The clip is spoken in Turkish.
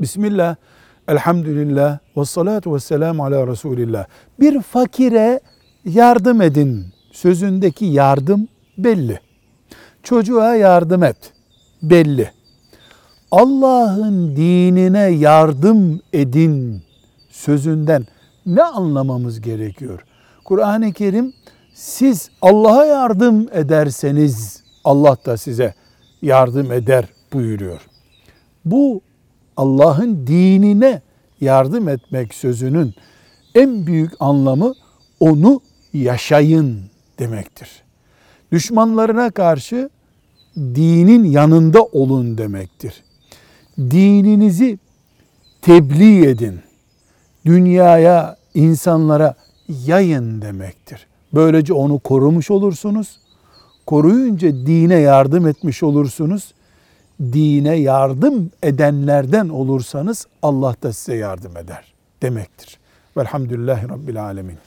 Bismillah, elhamdülillah, ve salatu ve selamu ala Resulillah. Bir fakire yardım edin sözündeki yardım belli. Çocuğa yardım et belli. Allah'ın dinine yardım edin sözünden ne anlamamız gerekiyor? Kur'an-ı Kerim siz Allah'a yardım ederseniz Allah da size yardım eder buyuruyor. Bu Allah'ın dinine yardım etmek sözünün en büyük anlamı onu yaşayın demektir. Düşmanlarına karşı dinin yanında olun demektir. Dininizi tebliğ edin. Dünyaya, insanlara yayın demektir. Böylece onu korumuş olursunuz. Koruyunca dine yardım etmiş olursunuz. Dine yardım edenlerden olursanız Allah da size yardım eder demektir. Velhamdülillahi Rabbil Alemin.